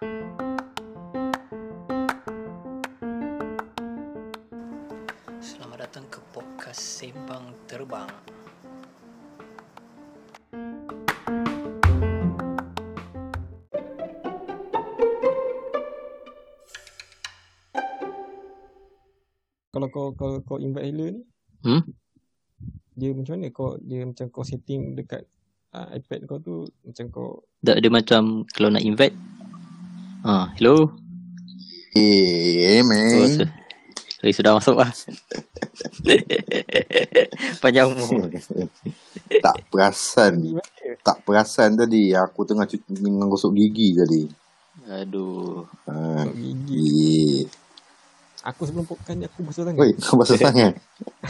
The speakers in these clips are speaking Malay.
Selamat datang ke podcast Sembang Terbang. Kalau kau kau kau invite Hela ni, Hmm? dia macam mana kau dia macam kau setting dekat uh, iPad kau tu macam kau Tak ada macam kalau nak invite. Hello. Eh, Oh, man. su- sorry, sudah masuk lah. Panjang umur. tak perasan. Tak perasan tadi. Aku tengah cuci dengan gosok gigi tadi. Aduh. Ha, gigi. Aku sebelum podcast ni aku basuh tangan. Woi, kau basuh tangan.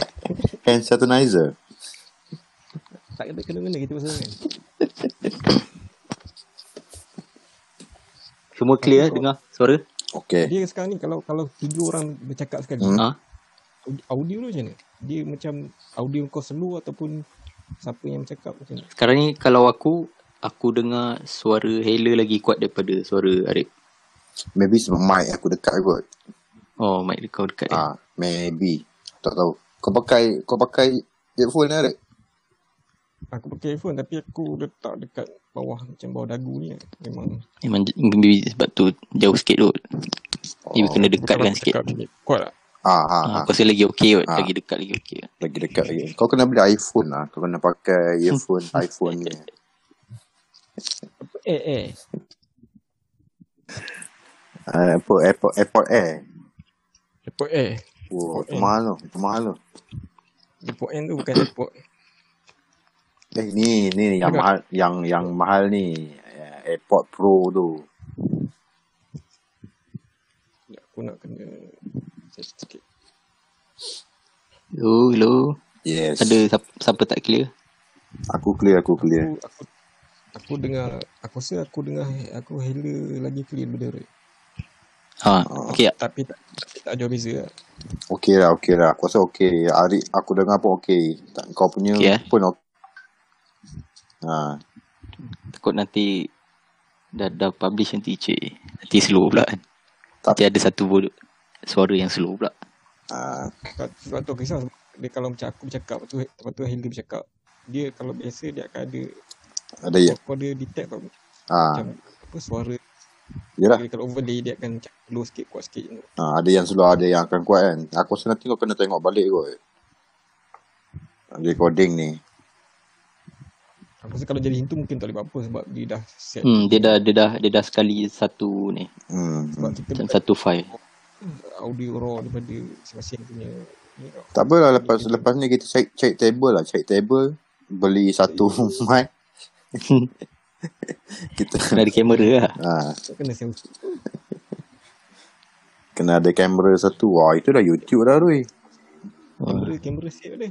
Hand sanitizer. Tak kena kena mana kita basuh tangan. Semua clear dengar suara? Okay. Dia sekarang ni kalau kalau tiga orang bercakap sekali, Hmm. Ah, audio tu macam mana? Dia macam audio kau slow ataupun siapa yang bercakap macam mana? sekarang ni kalau aku aku dengar suara Hela lagi kuat daripada suara Arif. Maybe sebab mic aku dekat kot. Oh, mic kau dekat dia. Ah, maybe. Tak tahu. Kau pakai kau pakai earphone ni Arek? Aku pakai iPhone tapi aku letak dekat bawah macam bawah dagu ni. Memang Memang sebab tu jauh sikit tu. Maybe kena dekatkan kalau sikit. Kuat tak? Ah, ah, Ah, ah. aku rasa lagi okey kot. Ah. Lagi dekat lagi okey. Lagi dekat lagi. Kau kena beli iPhone lah. Kau kena pakai earphone iPhone ni. Eh eh. Uh, apa Airport Airport Air. Airport Air. Wow, Airport itu Air. mahal tu. Itu mahal tu. Airport Air tu bukan airport. Eh ni ni yang mahal yang yang mahal ni eh, AirPod Pro tu. Sekejap, Aku nak kena set sikit. Hello, hello. Yes. Ada siapa, siapa tak clear? Aku clear aku clear. Aku, aku aku dengar aku rasa aku dengar aku Hela lagi clear daripada Ray. Ha, Oh. okey tak? Tapi tak tapi tak jauh beza lah. Okey lah okey lah. Aku rasa okey. Ari aku dengar pun okey. Tak kau punya Okey, eh? pun okey. Ha. Takut nanti dah dah publish nanti cik. Nanti slow pula kan. Tak. Nanti ada satu suara yang slow pula. ha. Sebab, tu kisah dia kalau macam aku bercakap lepas tu lepas tu Hela bercakap dia kalau biasa dia akan ada Ada ya. kau dia detect tau Ha. macam apa suara Yalah. dia kalau overlay dia akan macam low sikit kuat sikit. Ha, ada yang selalu ada yang akan kuat kan. Aku rasa nanti kau kena tengok balik kot. Recording ni. Aku rasa kalau jadi hintu mungkin tak boleh buat apa sebab dia dah set Hmm, dia dah dia dah dia dah sekali satu ni. Hmm. sebab kita Macam satu file. audio raw daripada masing-masing punya ni tau. Tak apalah lepas lepas ni kita check check table lah, check table, beli satu mic. kita Kena ada kamera lah. ha, Tak kena selfie. kena ada kamera satu. Wah, itu dah YouTube dah Rui. Kamera kamera set dia.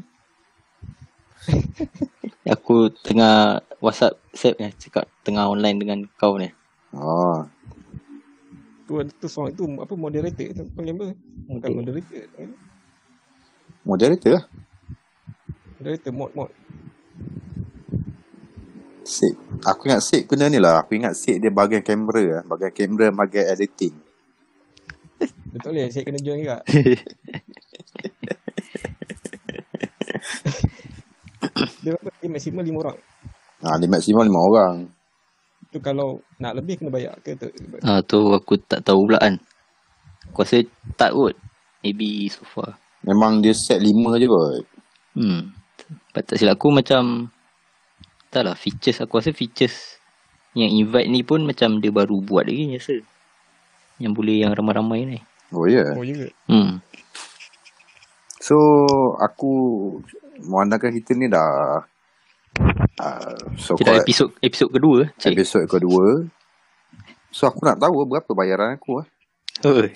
Aku tengah WhatsApp set ni cakap tengah online dengan kau ni. Oh, Tu tu sound itu apa moderator tu panggil apa? Bukan moderator. eh? moderator lah. Moderator mod mod. Sip. Aku ingat Sip kena ni lah. Aku ingat Sip dia bahagian kamera lah. Bahagian kamera, bahagian editing. Betul boleh saya kena join juga. dia apa? Dia maksimum 5 orang. Ha, di maksimum lima orang. Tu kalau nak lebih kena bayar ke tu? Ah tu aku tak tahu pula kan. Aku rasa tak kot. Maybe so far. Memang dia set lima je kot. Hmm. Lepas tak silap aku macam tak lah features aku rasa features yang invite ni pun macam dia baru buat lagi rasa. Yang boleh yang ramai-ramai ni. Oh ya. Yeah. Oh juga. Hmm. So, aku memandangkan kita ni dah uh, so Kita dah episod episod kedua cik. episod kedua. So, aku nak tahu berapa bayaran aku. eh. Oi.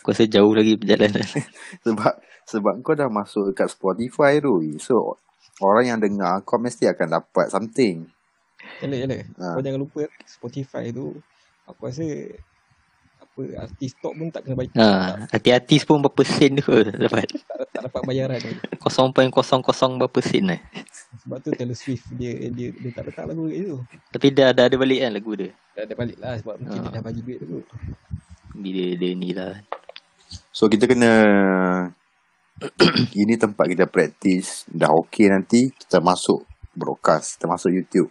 aku rasa jauh lagi perjalanan. Sebab sebab kau dah masuk dekat Spotify tu. So, orang yang dengar kau mesti akan dapat something. Yalah yalah. Ha. Kau jangan lupa Spotify tu aku rasa apa artis top pun tak kena bayar. Ha, hati-hati pun berapa sen tu dapat. Tak, tak dapat bayaran. 0.00 berapa sen lah. Sebab tu Taylor Swift dia dia dia tak letak lagu kat situ. Tapi dah, dah ada balik kan lagu dia. Dah ada balik lah sebab mungkin Ah. dia dah bagi duit tu. Bila dia ni lah. So kita kena ini tempat kita praktis dah okey nanti kita masuk broadcast kita masuk YouTube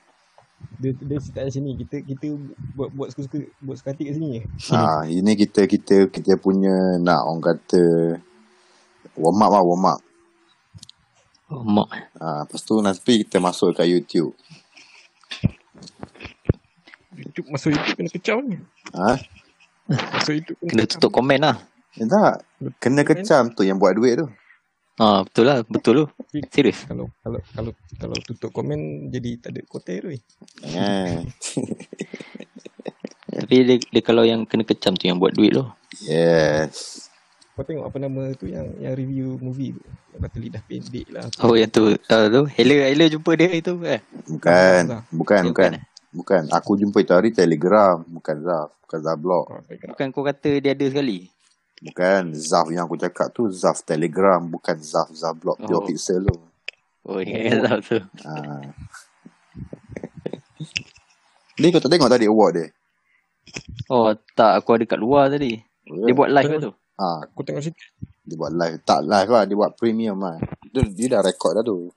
Dia dia cerita kat sini kita kita buat buat suka-suka buat suka hati kat sini je. ha ini kita kita kita punya nak orang kata warm up lah warm up Oh, mak. ha, lepas tu nanti kita masuk kat YouTube YouTube masuk YouTube kena kecam ni. ha Masuk YouTube kena, Kena tutup komen lah. eh, tak kena kecam tu yang buat duit tu Ha, betul lah. Betul tu. Serius. Kalau kalau kalau kalau tutup komen jadi tak ada kotel tu. eh. Tapi dia, dia kalau yang kena kecam tu yang buat duit tu. yes Kau tengok apa nama tu yang yang review movie tu. Yang kata lidah pendek lah. Oh yang tu. Uh, tu. Hela, Hela jumpa dia itu kan. bukan bukan bukan bukan, eh? bukan aku jumpa itu hari telegram bukan Zaf bukan Zaf blog kena. Bukan kau kata dia ada sekali. Bukan Zaf yang aku cakap tu Zaf telegram bukan Zaf Zaf blog Oh. pure pixel tu Oh, ingat oh. tu. Ha. Ni kau tak tengok tadi award dia? Oh, tak. Aku ada kat luar tadi. Dia buat live ke tu? Ha, Aku tengok situ. dia buat live. Tak live lah, dia buat premium lah. Dia, dia dah record dah tu.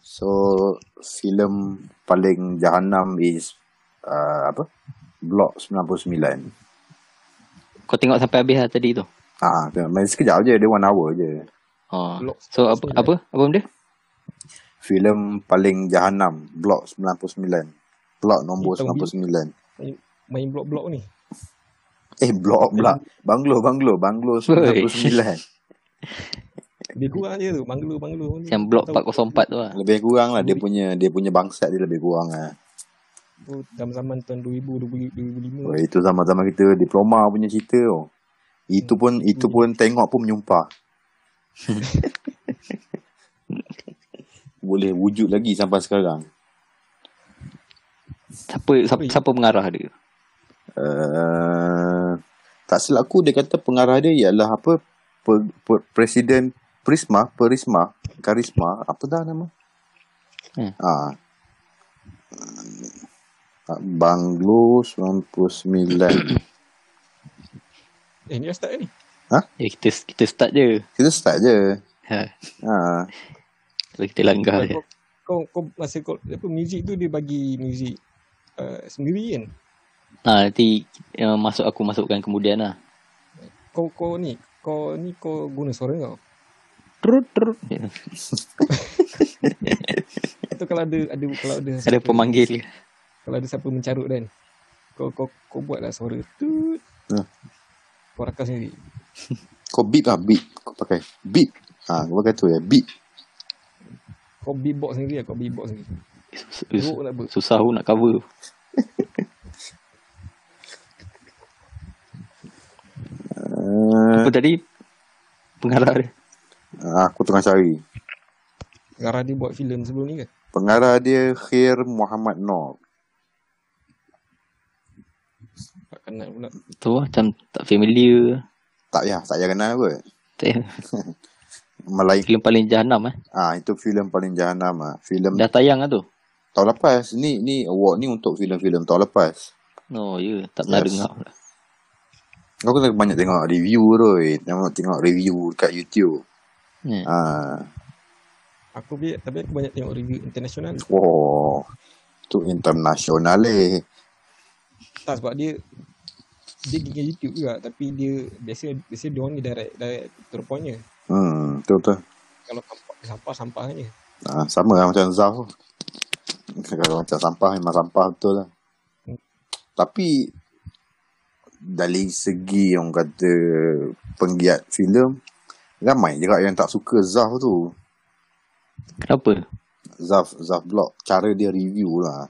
So, filem paling jahanam is uh, apa? Blok 99. Kau tengok sampai habis lah tadi tu. Ha, tengok. main sekejap je, dia one hour je. Oh. Blok So apa 99. apa apa benda? Filem paling jahanam, Blok 99. Blok nombor Hitam 99. Main, main blok-blok ni. Eh, blok pula. Banglo, banglo. Banglo 99. Dia kurang je tu. Banglo-banglo ni. Yang blok Tahu 404 tu lah. Lebih kurang lah dia punya dia punya bangsat dia lebih kurang lah. Tu Zaman-zaman tahun 2000, 2005. Oh, itu zaman-zaman kita diploma punya cerita tu. Itu pun itu pun tengok pun menyumpah. Boleh wujud lagi sampai sekarang. Siapa siapa, siapa pengarah dia? Uh, tak silap aku dia kata pengarah dia ialah apa pe, pe, Presiden Prisma, Perisma, Karisma, apa dah nama? Hmm. Ah. Uh, Banglo 99. Eh ni dah start ni. Ya kita kita start je. Kita start je. Ha. Ha. Kalau kita langgar je. Kau, kau, kau masa kau apa muzik tu dia bagi muzik uh, sendiri kan. Ha, nanti uh, masuk aku masukkan kemudian lah. Kau kau ni kau ni kau guna suara kau. Trut trut. Itu kalau ada ada kalau ada Ada pemanggil. Kalau ada siapa mencarut kan. Kau kau kau buatlah suara tu. Hmm. Kau rakam sendiri. Kau beat lah beat. Kau pakai beat. Ha, kau pakai tu ya beat. Kau beatbox sendiri lah, kau beatbox sendiri. Sus- Teruk lah ber. Susah pun nak cover. Apa tadi? Pengarah dia. aku tengah cari. Garah dia buat filem sebelum ni ke? Pengarah dia Khair Muhammad Noor. Tak kenal pula. Tu lah, macam tak familiar. Tak ya, tak payah kenal apa. Tak payah. Melayu. Filem paling jahanam eh. Ah, itu filem paling jahanam ah. Filem Dah tayang lah tu. tahun lepas. Ni ni award ni untuk filem-filem tahun lepas. Oh ya, yeah. tak pernah Yes. dengar pula. Kau kena banyak tengok review eh. Tengok tengok review kat YouTube. Yeah. Ah, Aku biar, tapi aku banyak tengok review international. oh. Tu internasional eh. Tak sebab dia dia gigi YouTube juga tapi dia biasa biasa dia orang ni direct direct to. Hmm, betul betul. Kalau sampah sampah sampah je. Ah, sama lah macam Zaf. Kalau macam sampah memang sampah betul lah. Tapi dari segi orang kata penggiat filem ramai juga yang tak suka Zaf tu. Kenapa? Zaf Zaf blog cara dia review lah.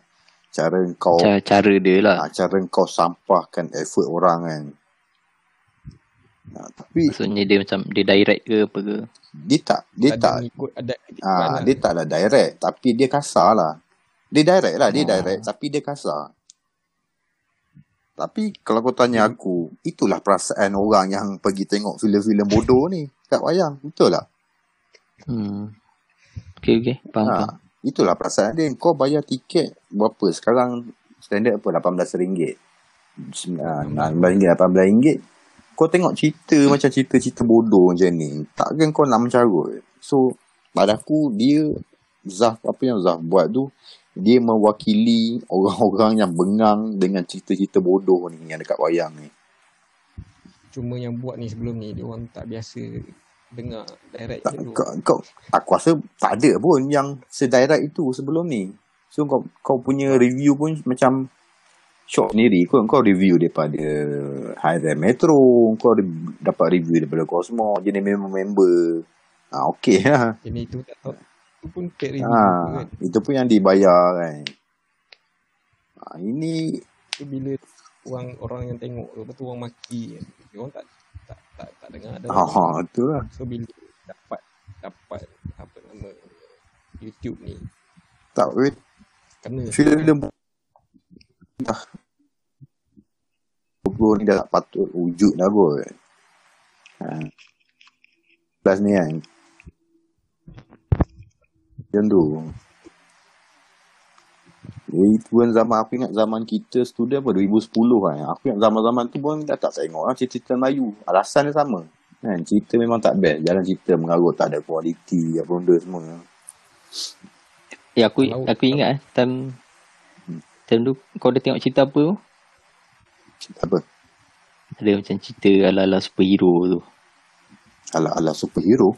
Cara kau Cara, cara dia lah. ah, cara kau sampahkan effort orang kan. Ah, tapi Maksudnya dia macam dia direct ke apa ke. dia tak dia ada tak mengikut ada Ah, dia tak lah direct tapi dia kasar lah. Dia direct lah, dia Oh. direct tapi dia kasar. Tapi kalau kau tanya aku, itulah perasaan orang yang pergi tengok filem-filem bodoh ni kat wayang. Betul tak? Hmm. Okay, okay. Faham, Ha, faham. Itulah perasaan dia. Kau bayar tiket berapa? Sekarang standard apa? RM18. RM19, RM18. Kau tengok cerita macam cerita-cerita bodoh macam ni. Takkan kau nak mencarut. So, pada aku, dia Zaf, apa yang Zaf buat tu, dia mewakili orang-orang yang bengang dengan cerita-cerita bodoh ni yang dekat wayang ni. Cuma yang buat ni sebelum ni, dia orang tak biasa dengar direct Tak, tu. kau, kau, aku rasa tak ada pun yang sedirect itu sebelum ni. So kau kau punya review pun macam shock sendiri. Kau kau review daripada Highway Metro, kau re- dapat review daripada Cosmo, jenis member-member. Ah okey lah. Ini tu tak tahu. Tu pun paid review Ha, kan. itu pun yang dibayar kan. Ha, ini Tu bila orang orang yang tengok tu, orang maki kan. Dia orang tak tak tak, dengar ada. ha, ha tu lah. So bila dapat dapat apa nama YouTube ni Tak wait. kena Filem dah 20 ni dah tak patut wujud dah kot. Ha. Plus ni kan. Macam tu. Kan zaman aku ingat zaman kita student apa 2010 kan. Aku ingat zaman-zaman tu pun dah tak tengok lah cerita-cerita Melayu. Alasan dia sama. Kan, cerita memang tak best. Jalan cerita mengarut tak ada kualiti apa benda semua. Ya, aku aku ingat eh, time time tu kau ada tengok cerita apa tu? Cerita apa? Ada macam cerita ala-ala superhero tu. Ala-ala superhero.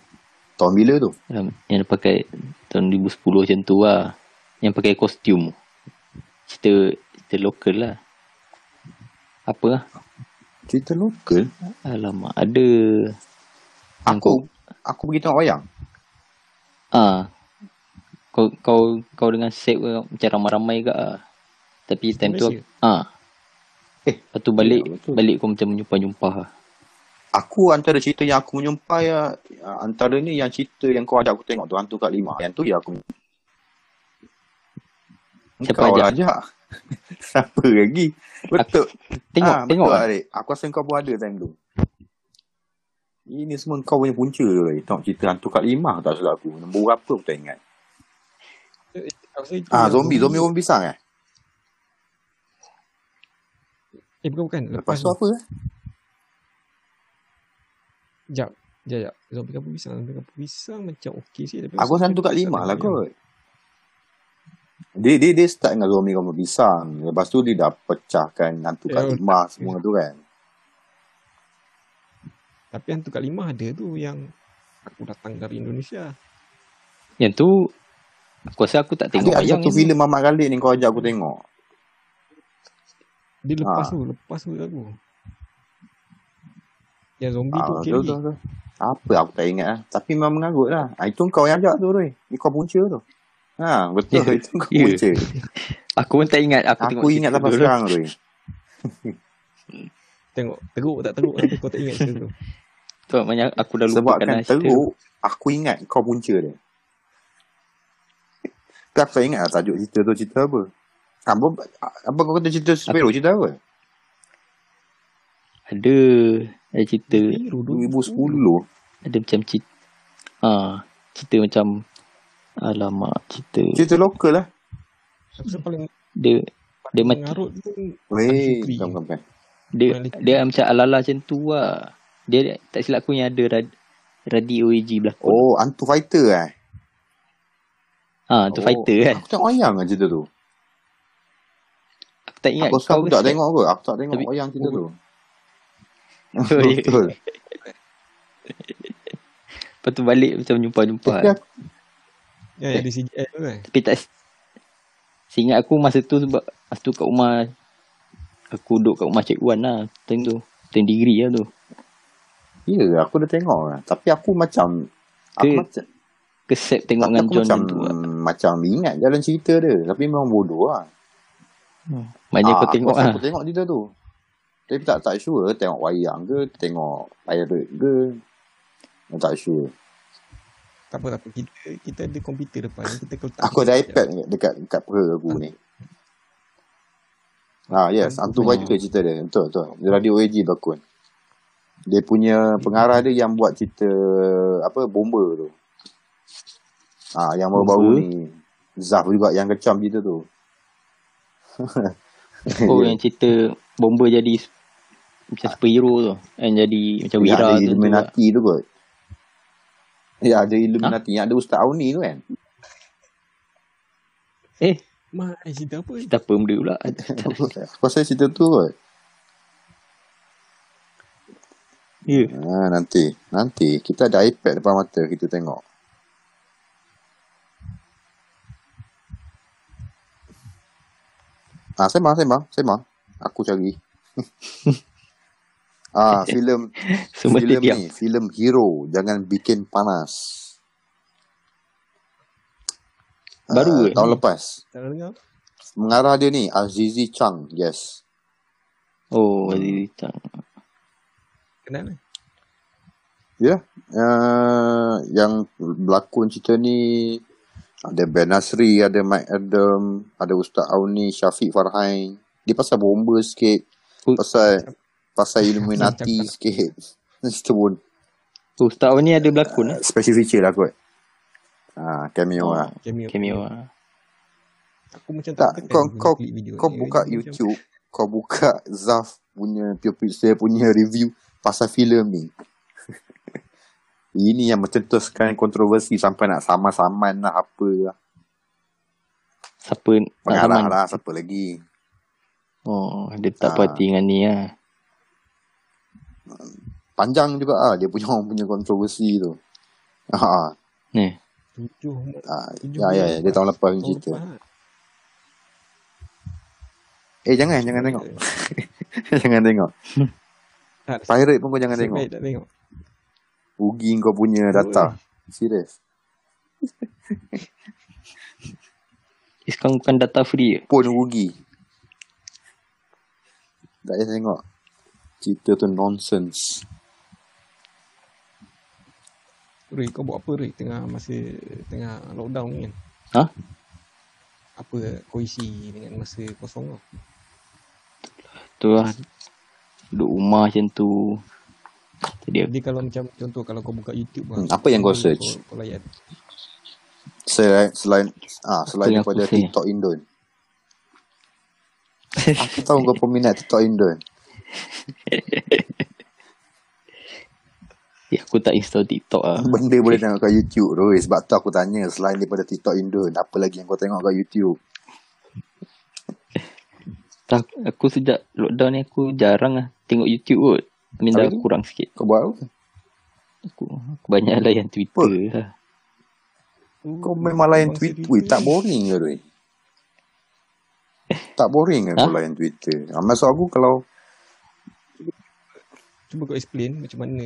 Tahun bila tu? Yang, yang pakai tahun 2010 macam tu lah. Yang pakai kostum. Cerita cerita lokal lah. Apa lah? Cerita lokal. Alamak, ada Yang Aku aku pergi tengok wayang. ah kau kau kau dengan set macam ramai-ramai ke ah. Tapi time tu ah. Eh, Lepas tu balik ya, betul. balik kau macam menyumpah-nyumpah lah. Aku antara cerita yang aku menyumpah ya, antaranya yang cerita yang kau ajak aku tengok tu Hantu Kat Lima. Yang tu ya aku Siapa Kau ajak? ajak. Siapa lagi? Betul. Tengok, Ah, tengok betul, lah. Adik. Aku rasa kau pun ada time tu. Ini semua kau punya punca tu lagi. Tengok cerita Hantu Kat Lima tak salah aku. Nombor berapa aku tak ingat. Aku Ah, yang zombie. Zombie orang pisang eh? Eh bukan bukan. Lepas Lepas, tu apa eh? Jap. Jap jap. Zombie kapur pisang. Zombie kapur pisang macam okey sih. Tapi Aku rasa Hantu Kat Lima lah kot. Dia, dia, dia start dengan zombie kamu pisang. Lepas tu dia dah pecahkan Hantu Kat Lima semua tu kan. Tapi hantu kat lima ada tu yang aku datang dari Indonesia. Yang tu aku rasa aku tak tengok Ada, ada satu filem Mamat Khalid ni kau ajak aku tengok. Dia lepas Ah. tu, lepas tu aku. Yang zombie tu Ah, okey betul, lagi. betul, betul. Apa aku tak ingat lah. Tapi memang mengarut lah. Ah, itu kau yang ajak tu Roy. Ni kau punca tu. Ha, betul. Ya, Itu kau ya. punca. Aku pun tak ingat aku, tengok Aku ingat cerita sampai tu. sekarang Roy. Tengok, teruk tak teruk kau tak ingat cerita tu. Tu maknanya aku dah lupakan Sebabkan lah cerita. teruk, aku ingat kau punca dia. Tapi aku tak ingat lah tajuk cerita tu cerita apa. Apa, apa kau kata cerita superhero? Cerita apa? Ada ada cerita Biru 2010. ada macam cerita ah cerita macam alamak cerita Cerita lokal lah. Rasa paling dia dia macam tu Weh, bukan, bukan, dia dia macam ala-ala macam tu lah. Dia tak silap aku yang ada rad, radio AG belakang. Oh, Hantu Fighter eh? Ha, tu oh, fighter kan. Aku tengok wayang lah cerita tu. Aku tak ingat Aku tak share. tengok kot. Aku tak tengok Tapi- wayang cerita tu. Oh, ya. Betul. Lepas tu balik macam jumpa-jumpa. Tapi aku, yang ada CGI tu kan. Tapi tak Seingat aku masa tu sebab masa tu kat rumah aku duduk kat rumah Cik Wan lah time tu. Time degree lah tu. ya, aku dah tengok lah. Tapi aku macam... Aku Ke- macam... Kesep tengok dengan aku John macam tu lah. macam ingat jalan cerita dia. Tapi memang bodoh lah. Maknanya Ah, kau tengok aku, lah. Aku tengok cerita tu. Tapi tak tak sure tengok wayang ke, tengok pirate ke. Tak sure. Tak apa, tak apa. Kita, kita ada komputer depan. Kita kalau tak Aku ada iPad dekat dekat, dekat pera aku ni. Ah yes, Hantu Biker cerita dia. Betul betul. Dia radio AG berlakon. Dia punya pengarah dia yang buat cerita apa bomba tu. Ah yang baru-baru Bomba? ni. Zaf juga yang kecam cerita tu. Oh yang cerita bomba jadi s- macam superhero tu. Yang jadi macam yang Wira tu. tu. Illuminati tu kot. Ya ada Illuminati. Yang ada Ustaz Auni tu kan. Eh, Mak, eh, cerita apa? cerita apa benda pula? Rasa cerita tu kot. Ya. Ha, nanti. Nanti. Kita ada iPad depan mata. Kita tengok. Ah, sembang, sembang, sembang. Aku cari. ah, filem Semua filem ni, filem hero. Jangan bikin panas. Baru Ah, ke? tahun lepas. Tak nak dengar? Mengarah dia ni Azizi Chang. Yes. Oh, Aziz Chang. Kenal lah. Ya, uh, yang berlakon cerita ni ada Ben Nasri, ada Mike Adam, ada Ustaz Auni, Syafiq Farhain. Dia pasal bomba sikit, pasal pasal Illuminati sikit. Pun Oh, Ustaz ni ada berlakon eh? special feature lah kot. Ah, cameo lah. Cameo. Cameo lah. Aku macam Tak, tak, kau- kau- klik video. Kau buka dia macam- YouTube, kau buka Zaf punya saya punya review pasal filem ni. Ini yang mencetuskan kontroversi sampai nak sama-saman lah apa lah. Siapa nak Pengarah lah, siapa lagi. Oh, dia tak Ah. puas hati dengan ni lah. Panjang juga ah dia punya orang punya kontroversi tu. Ha Ni. Tujuh. ah tujuh ya ya, ya dia tahun lepas punya cerita. Eh jangan jangan tengok. jangan tengok. Tak, Pirate pun kau jangan tengok. tak tengok. Rugi kau punya data. Serius. Sekarang bukan data free ke? Pun rugi. Tak payah tengok. Cerita tu nonsense. Ray, kau buat apa Ray tengah masa tengah lockdown ni kan? Ha? Apa kau isi dengan masa kosong kau? Tu lah. Duduk rumah macam tu. Jadi Jadi kalau macam contoh kalau kau buka YouTube Hmm, apa yang kau search? Kau, kau layan. Selain selain ah selain daripada? TikTok Indon. Aku tahu kau peminat TikTok Indon. Eh, aku tak install TikTok lah. Benda boleh tengok kat YouTube tu. Sebab tu aku tanya selain daripada TikTok Indon, apa lagi yang kau tengok kat YouTube? Tak, aku sejak lockdown ni aku jarang lah tengok YouTube kot. Dah Habis tu? kurang sikit. Kau buat apa? Aku, aku banyak layan Twitter lah. Kau memang layan Twitter. Weh, tak boring ke tu? Tak boring ke Ha? kau layan Twitter? Ah, maksud aku kalau Cuba kau explain macam mana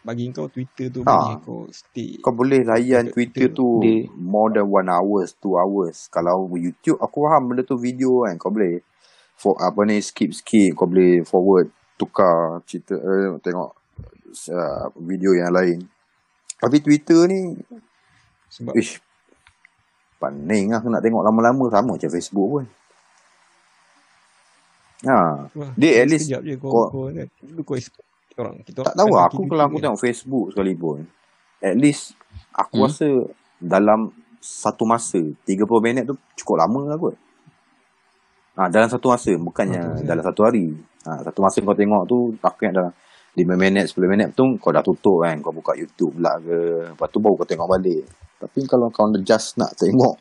bagi kau Twitter tu Ha. bagi kau stay. kau boleh layan Twitter Twitter. tu Dia- more than one hours, two hours. Kalau YouTube, aku faham benda tu video kan. Kau boleh for apa ni skip-skip. Kau boleh forward, tukar cerita, eh, tengok uh, video yang lain. Tapi Twitter ni, Sebab ish, pening lah aku nak tengok lama-lama. Sama macam Facebook pun. Ha, wah, dia at sekejap least je kau, kan. Dulu kau orang. Kita tak tahu lah. Aku kalau aku tengok Facebook sekalipun, at least aku Hmm. rasa dalam satu masa 30 minit tu cukup lama lah kot. Ha, dalam satu masa bukannya masa. dalam satu hari. Ha, satu masa kau tengok tu aku ingat dalam 5 minit 10 minit tu kau dah tutup kan kau buka YouTube pula ke lepas tu baru kau tengok balik tapi kalau kau just nak tengok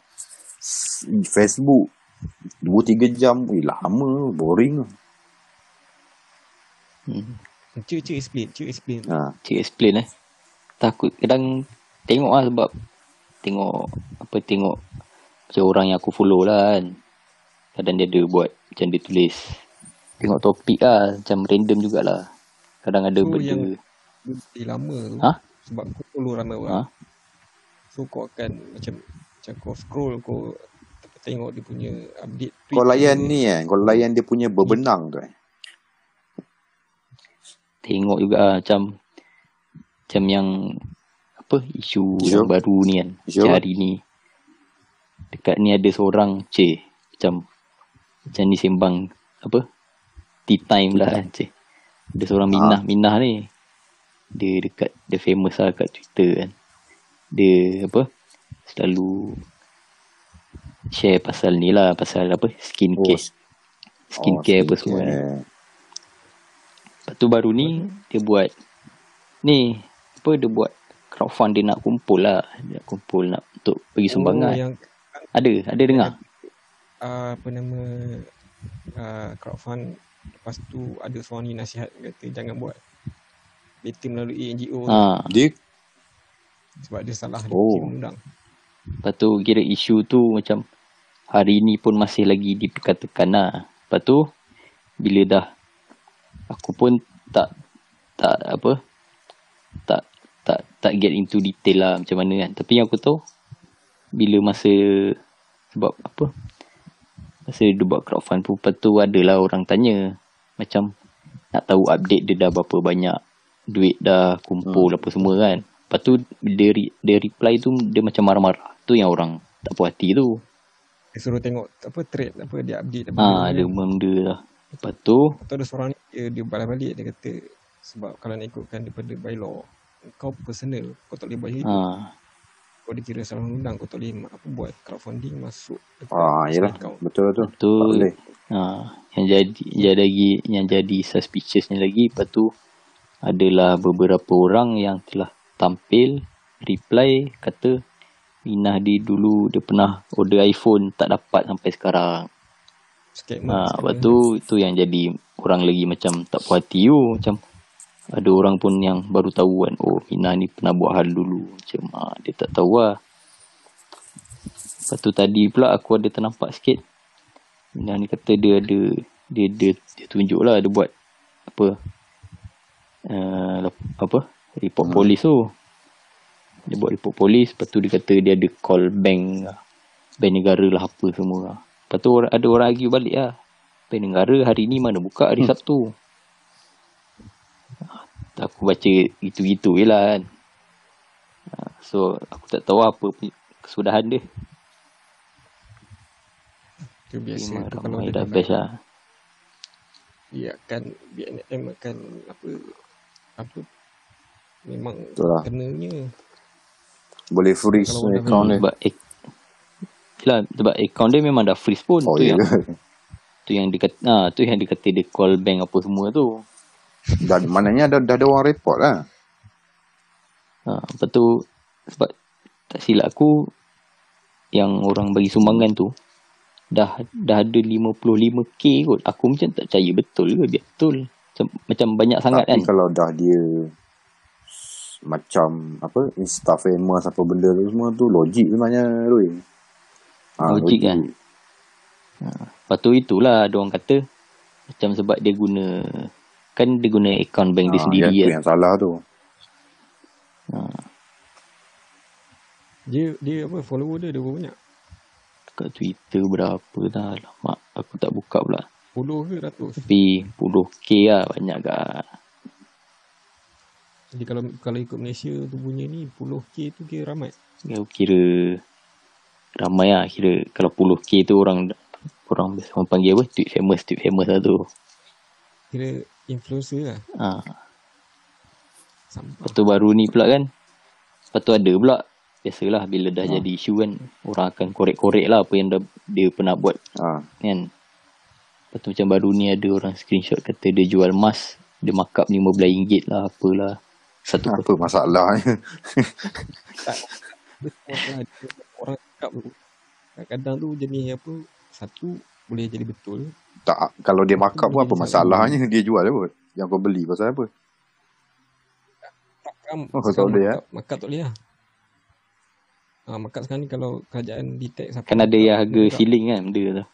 s- Facebook 2-3 jam Ui, lama boring lah. Hmm. Cik, cik explain, cik explain. ha. Cik explain eh. Takut kadang tengok lah sebab tengok apa tengok macam orang yang aku follow lah kan. Kadang dia ada buat macam dia tulis tengok topik lah macam random jugalah. Kadang ada So, benda yang- Dia lama tu Ha? sebab kau follow ramai orang. Ha? So kau akan macam macam kau scroll kau tengok dia punya update tweet kau layan ni kan kau layan dia punya berbenang tu kan tengok juga lah macam macam yang apa isu, Isu? yang baru ni kan. Isu Macam apa? hari ni. Dekat ni ada seorang C macam macam ni sembang apa tea time lah kan cik. Ada seorang Minah, Minah ni. Dia dekat dia famous lah kat Twitter kan. Dia apa? Selalu share pasal ni lah, pasal apa? Skincare. skincare apa semua ni. Lepas tu baru ni dia buat ni apa dia buat crowdfund dia nak kumpul lah. Dia nak kumpul nak untuk bagi sumbangan. Oh, yang Ada, ada dengar? uh, apa nama uh, crowdfund lepas tu ada seorang ni nasihat kata jangan buat dating melalui NGO Ha. Dia sebab dia salah Oh. oh. undang. Lepas tu kira isu tu macam hari ni pun masih lagi diperkatakan lah. Lepas tu bila dah aku pun tak tak apa tak tak tak get into detail lah macam mana kan. Tapi yang aku tahu bila masa sebab apa masa dia buat crowdfund pun lepas tu adalah orang tanya macam nak tahu update dia dah berapa banyak duit dah kumpul apa semua kan. Lepas tu dia, dia reply tu dia macam marah-marah. Tu yang orang tak puas hati tu. Dia suruh tengok apa thread apa dia update apa Ha, ada kan. benda lah. Lepas tu, Lepas tu ada seorang ni dia, dia balas balik dia kata sebab kalau nak ikutkan daripada bylaw kau personal kau tak boleh buat macam itu. ha, Kau dikira salah undang kau tak boleh apa buat crowdfunding masuk ah yalah account. betul betul. lepas tu, Tak boleh. ha, yang jadi, yang lagi, yang jadi suspiciousnya lagi, lepas tu, adalah beberapa orang yang telah tampil, reply, kata, Minah di dulu dia pernah order iPhone tak dapat sampai sekarang. Scammer. Ha, scammer. lepas tu itu yang jadi orang lagi macam tak puas hati tu. Macam ada orang pun yang baru tahu kan. Oh Ina ni pernah buat hal dulu. Macam ha, dia tak tahu lah. Lepas tu tadi pula aku ada ternampak sikit. Ina ni kata dia ada dia dia, dia tunjuk lah dia buat apa uh, apa report Hmm. polis tu. Dia buat report polis. Lepas tu dia kata dia ada call bank bank negara lah apa semua lah. Lepas tu ada orang argue balik lah. Bank negara hari ni mana buka hari Hmm. Sabtu. Aku baca gitu-gitu je lah kan. Ah, So aku tak tahu apa kesudahan dia. Itu biasa Memang tu kalau dah best lah. Dia akan BNM akan apa apa memang Betul lah. kenanya Boleh freeze Kalau account dia. sebab ek- Yelah, sebab account dia memang dah freeze pun. Oh tu ya yang tu yang dia kata, ah, tu yang dia kata dia call bank apa semua tu. Dah, maknanya dah, dah ada orang report lah. Ha, lepas tu sebab tak silap aku yang orang bagi sumbangan tu dah dah ada 55k kot. Aku macam tak percaya betul ke dia betul. Macam, macam banyak sangat Tapi kan. kalau dah dia macam apa insta famous apa benda tu semua tu logik sebenarnya Rui. Ha, Logik kan? Lepas tu itulah ada orang kata macam sebab dia guna kan dia guna account bank dia Ha, sendiri yang, tu kan. yang salah tu. Ha, dia dia apa follower dia dia berapa banyak? kat Twitter berapa dah lama aku tak buka pula. 10 ke ratus? Tapi 10k lah banyak gak. Jadi kalau kalau ikut Malaysia tu punya ni 10k tu kira ramai. Aku kira ramai lah kira kalau 10k tu orang orang biasa orang panggil apa tweet famous tweet famous lah tu Kira influencer lah. ha. Sampah. lepas tu baru ni pula kan lepas tu ada pula biasalah bila dah Ha. jadi isu kan orang akan korek-korek lah apa yang dah, dia pernah buat Ha. kan lepas tu macam baru ni ada orang screenshot kata dia jual emas dia markup RM15 lah apalah satu Apa masalahnya? Orang, orang cakap tu kadang-kadang tu jenis apa satu boleh jadi betul tak kalau dia markup pun apa masalahnya dia jual apa? Yang kau beli pasal apa? Takkan Oh, tak boleh, markup, markup tak boleh lah. Ha, markup sekarang ni kalau kerajaan detect siapa kan ada yang harga ceiling kan benda tu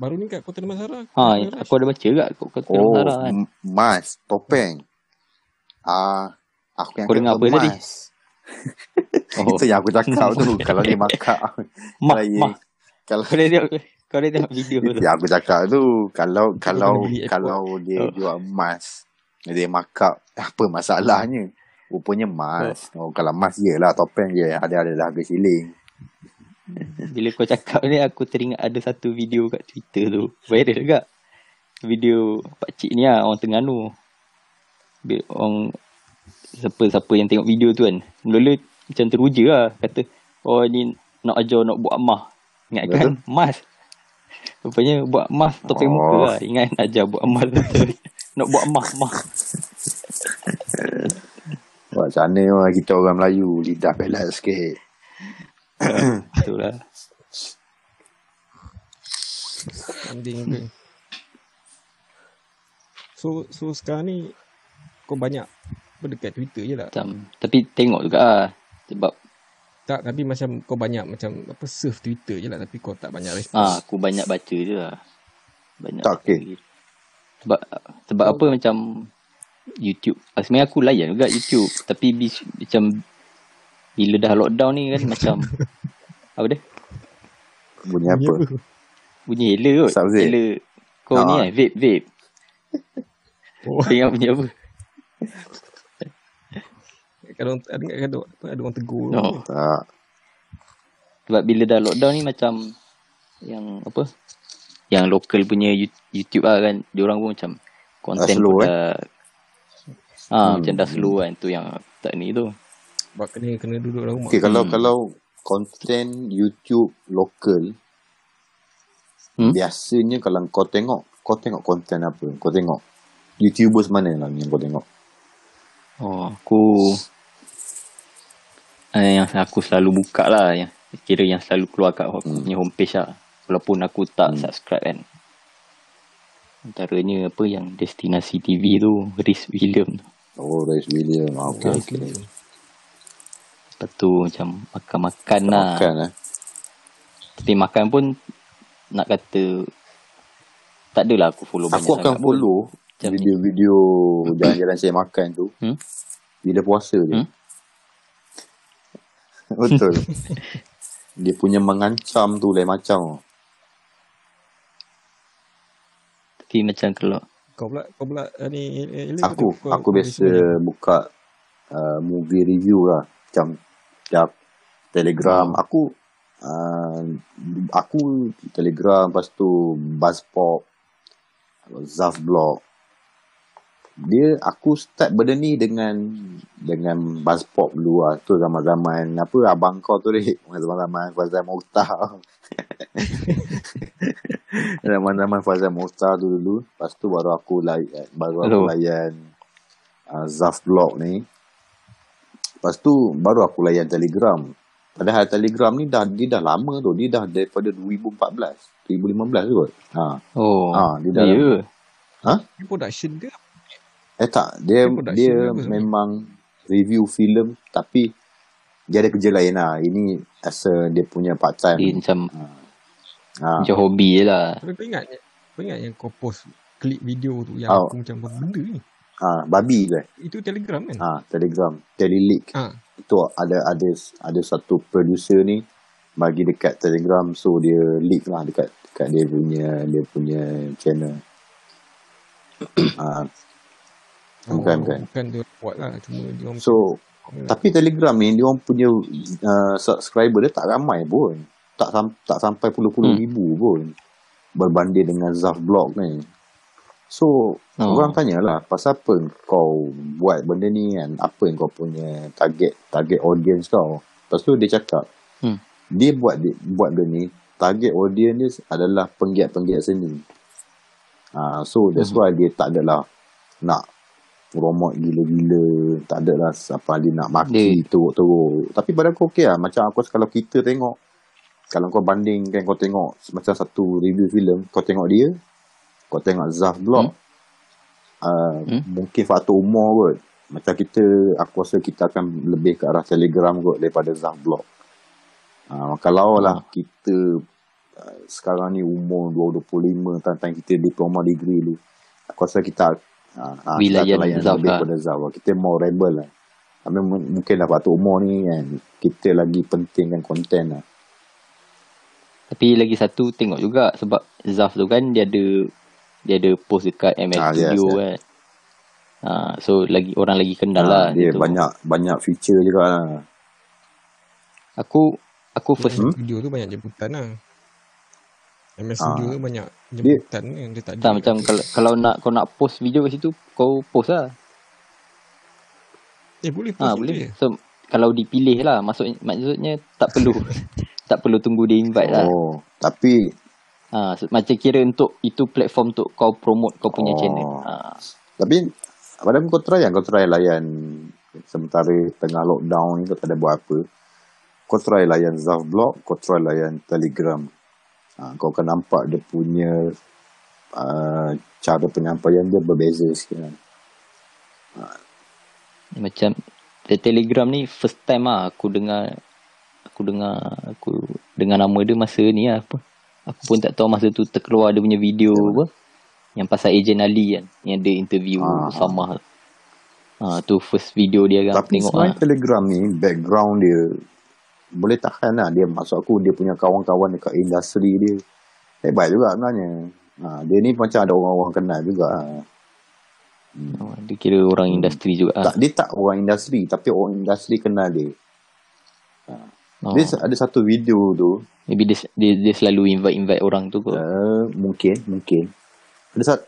Baru ni kat Kota Damansara. ha Kota aku ada baca kat kat Oh, kan mas, topeng. Ah, aku yang Kau dengar apa tadi? oh Itu yang aku cakap tu. kalau dia markup. mah kalau, mah kalau kau dah tengok kau dah tengok video tu Yang aku cakap tu kalau kalau kalau dia Oh. jual emas dia markup apa masalahnya rupanya emas oh. kalau emas yelah topeng je ada ada harga siling Bila kau cakap ni aku teringat ada satu video kat Twitter tu. Viral juga. video pakcik ni lah orang Terengganu. Orang siapa-siapa yang tengok video tu kan. Mula-mula macam teruja lah. Kata, oh ni nak ajar nak buat emas. Ingat kan? Emas. Rupanya buat emas topeng Oh. muka lah. Ingat ajar buat emas. nak buat emas, emas. Buat macam mana lah kita orang Melayu. Lidah pelat sikit. Betul lah. So so sekarang ni kau banyak berdekat Twitter je lah. Macam, tapi tengok juga lah. Sebab Tak tapi macam kau banyak macam apa surf Twitter je lah tapi kau tak banyak ah, respon. aku banyak baca je lah. Banyak Tak, okey. baca. Sebab sebab apa macam YouTube. Ah, Sebenarnya aku layan juga YouTube. Tapi bis, macam bila dah lockdown ni kan macam apa dia? Bunyi apa? Bunyi hela kot. Hela. Kau Ah. ni kan vape, vape. Oh, ingat bunyi apa? Kadang ada ada apa ada orang tegur. Oh. Tak. Sebab bila dah lockdown ni macam yang apa? Yang local punya You- YouTube lah kan. Diorang pun macam konten slow, pun eh? dah Ah, Hmm. macam dah slow kan tu yang tak ni tu. Sebab kena kena duduk dalam rumah. Okay, kalau Hmm. kalau konten YouTube lokal Hmm? biasanya kalau kau tengok kau tengok konten apa? Kau tengok YouTubers mana lah yang kau tengok? Oh, aku eh, yang aku selalu buka lah yang kira yang selalu keluar kat aku Hmm. punya homepage lah. Walaupun aku tak Hmm. subscribe kan. Antaranya apa yang Destinasi TV tu, Rhys William. Oh, Rice William. Ah, okay, Oh, okay. Lepas tu macam makan-makan lah. Makan eh. Tapi makan pun nak kata tak adalah aku follow banyak Aku akan sangat pun. Macam video-video jalan-jalan saya makan tu. Hmm? Bila puasa je. Hmm? Betul. Dia punya mengancam tu lain macam. Tapi macam kalau Kau pula kau pula uh, ni Elin, Aku kau- aku kau biasa buka uh, movie review lah. Macam ya, Telegram. Aku uh, aku Telegram lepas tu Buzzpop Zaf Blog. Dia aku start benda ni dengan dengan Buzzpop dulu lah. Tu zaman-zaman apa abang kau tu dek. Zaman-zaman Fazal Mukhtar. Zaman-zaman Fazal Mukhtar tu dulu. Lepas tu baru aku layan, baru aku Hello. layan uh, Zaf Blog ni. Lepas tu baru aku layan Telegram. Padahal Telegram ni dah dia dah lama tu. Dia dah daripada 2014, 2015 kot. Ha. oh, Ah, dia dah ya. Dia production ke? Eh tak, dia Dia dia memang review filem tapi dia ada kerja lain lah. Ini as a dia punya part Dia time. macam Ha. macam hobi je lah. Tapi kau ingat kau ingat yang kau post klip video tu yang Oh. aku macam benda ni? Ha, babi ke? Itu Telegram kan? Ha, Telegram, Teleleak. Ha. Itu ada ada ada satu producer ni bagi dekat Telegram so dia leak lah dekat dekat dia punya dia punya channel. ha, Bukan, bukan. Bukan dia buat lah. Cuma dia orang so Tapi Telegram ni dia orang punya uh, subscriber dia tak ramai pun. Tak sam- tak sampai puluh-puluh Hmm. ribu pun. Berbanding dengan Zaf Blog ni. So, Oh. orang tanyalah pasal apa kau buat benda ni kan? Apa yang kau punya target target audience kau? Lepas tu dia cakap, Hmm. dia buat dia, buat benda ni target audience dia adalah penggiat-penggiat seni. Ah, so that's Hmm. why dia tak adalah nak promote gila-gila, tak adalah siapa dia nak maki Dia- teruk-teruk. Tapi pada aku okey lah. Macam aku kalau kita tengok, kalau kau bandingkan kau tengok macam satu review filem, kau tengok dia, kau tengok Zaf Blog, uh, Hmm. mungkin faktor umur kot. Macam kita, aku rasa kita akan lebih ke arah Telegram kot daripada Zaf Blog. Uh, kalau lah Hmm. kita uh, sekarang ni umur 225 tentang kita diploma degree ni, aku rasa kita uh, uh, Wilayan Zaf lebih pada Zaf lah. Kita more rebel lah. Tapi mungkin lah faktor umur ni kan, kita lagi pentingkan konten lah. Tapi lagi satu tengok juga sebab Zaf tu kan dia ada dia ada post dekat ML Ah, Studio yes. kan. Ha, so lagi orang lagi kenal Ah, lah dia gitu. banyak banyak feature juga lah. Aku aku first Hmm? video tu banyak jemputan lah. MS Ah. Studio banyak jemputan kan dia tak ada. Tak macam kalau kalau nak kau nak post video kat situ kau post lah. Eh boleh Ha post boleh. je. So kalau dipilih lah maksud maksudnya tak perlu tak perlu tunggu dia invite lah. Oh, tapi Ha so, macam kira untuk itu platform untuk kau promote kau punya Oh. channel. Ha. tapi pada kau try yang kau try layan sementara tengah lockdown ni kau tak ada buat apa. Kau try layan Zaf Blog, kau try layan Telegram. Ha, kau akan nampak dia punya uh, cara penyampaian dia berbeza sikit kan. Macam the Telegram ni first time lah aku dengar aku dengar aku dengar nama dia masa ni lah apa. Aku pun tak tahu masa tu terkeluar dia punya video apa. Yang pasal Ejen Ali kan. Yang dia interview Ah, Samah. Ha, tu first video dia kan. Tapi tengok lah. Telegram ni background dia boleh tahan lah dia maksud aku dia punya kawan-kawan dekat industri dia hebat juga sebenarnya. Ha, dia ni macam ada orang-orang kenal juga. Oh, dia kira orang industri juga lah. Tak, dia tak orang industri tapi orang industri kenal dia. Oh. Dia ada satu video tu Maybe dia, dia, dia selalu invite-invite orang tu kot. uh, mungkin mungkin ada satu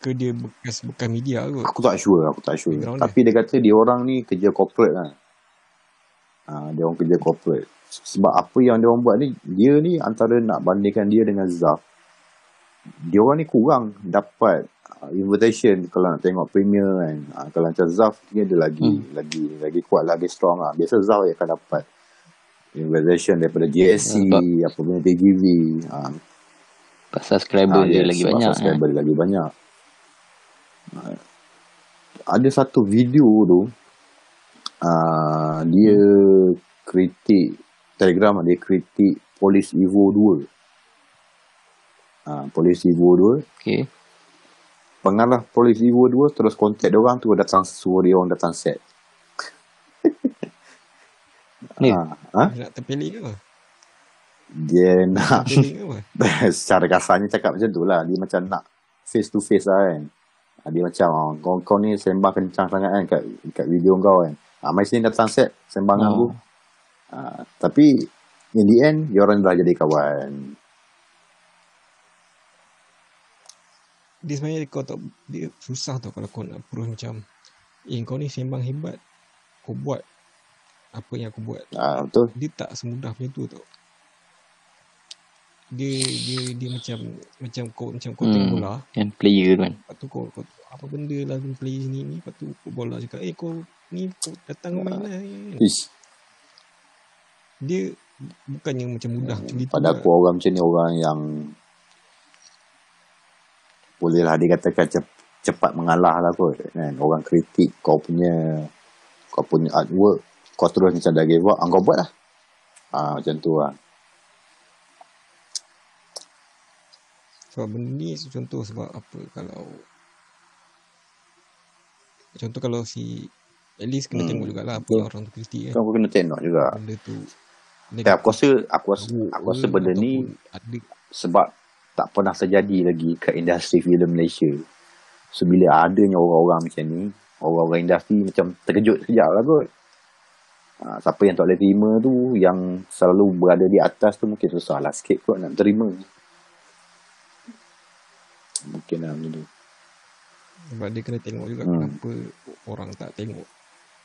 Ke dia bekas bekas media kot. aku tak sure aku tak sure Background tapi dia kata dia orang ni kerja corporate lah. Ha, dia orang kerja corporate. Sebab apa yang dia orang buat ni dia ni antara nak bandingkan dia dengan Zaf dia orang ni kurang dapat uh, invitation kalau nak tengok premier kan. Uh, kalau macam Zaf dia ada lagi Hmm. lagi lagi kuat lagi strong lah. Biasa Zaf dia akan dapat invitation daripada JSC Sebab- apa punya TGV. Uh, Sebab subscriber dia lagi sebab banyak. Subscriber dia lagi banyak. Ah, ada satu video tu uh, dia kritik Telegram dia kritik Polis Evo 2. Uh, Polis Evo 2 Okay. pengarah Polis Evo 2 terus kontak dia orang tu datang suruh dia orang datang set. Ni. Ah, ha? Dia nak terpilih ke apa? Dia nak secara kasarnya cakap macam tu lah dia macam nak face to face lah kan Ah, dia macam ah, kau, kau ni sembang kencang sangat kan kat, kat video kau kan ah, mari sini datang set sembang Oh. aku ah, tapi in the end dia orang dah jadi kawan Dia sebenarnya kau tak dia susah tau kalau kau nak approach macam eh kau ni sembang hebat. Kau buat apa yang aku buat. ah, betul Dia tak semudah macam tu tau. Dia dia dia macam macam kau macam kau tengok Hmm. bola. Yang player tu kan. Lepas tu kau, kau apa benda lah kau play sini ni. Lepas tu kau bola cakap eh kau ni datang lah. kan. Ish, Dia bukannya macam mudah macam gitu. pada lah. aku orang macam ni orang yang bolehlah dikatakan cep- cepat mengalah lah kot kan orang kritik kau punya kau punya artwork kau terus macam dah give up ah, kau buat lah ah, macam tu lah Sebab benda ni contoh sebab apa kalau contoh kalau si at least kena Hmm, tengok jugalah apa yang orang tu kritik kan. Kan aku kena tengok juga. Benda tu Ya, aku rasa aku rasa, aku rasa benda ni ada sebab tak pernah terjadi lagi kat industri filem Malaysia. So bila adanya orang-orang macam ni, orang-orang industri macam terkejut sekejap lah kot. Ha, siapa yang tak boleh terima tu, yang selalu berada di atas tu mungkin susah lah sikit kot nak terima. Mungkin lah macam tu. sebab dia kena tengok juga Hmm. kenapa orang tak tengok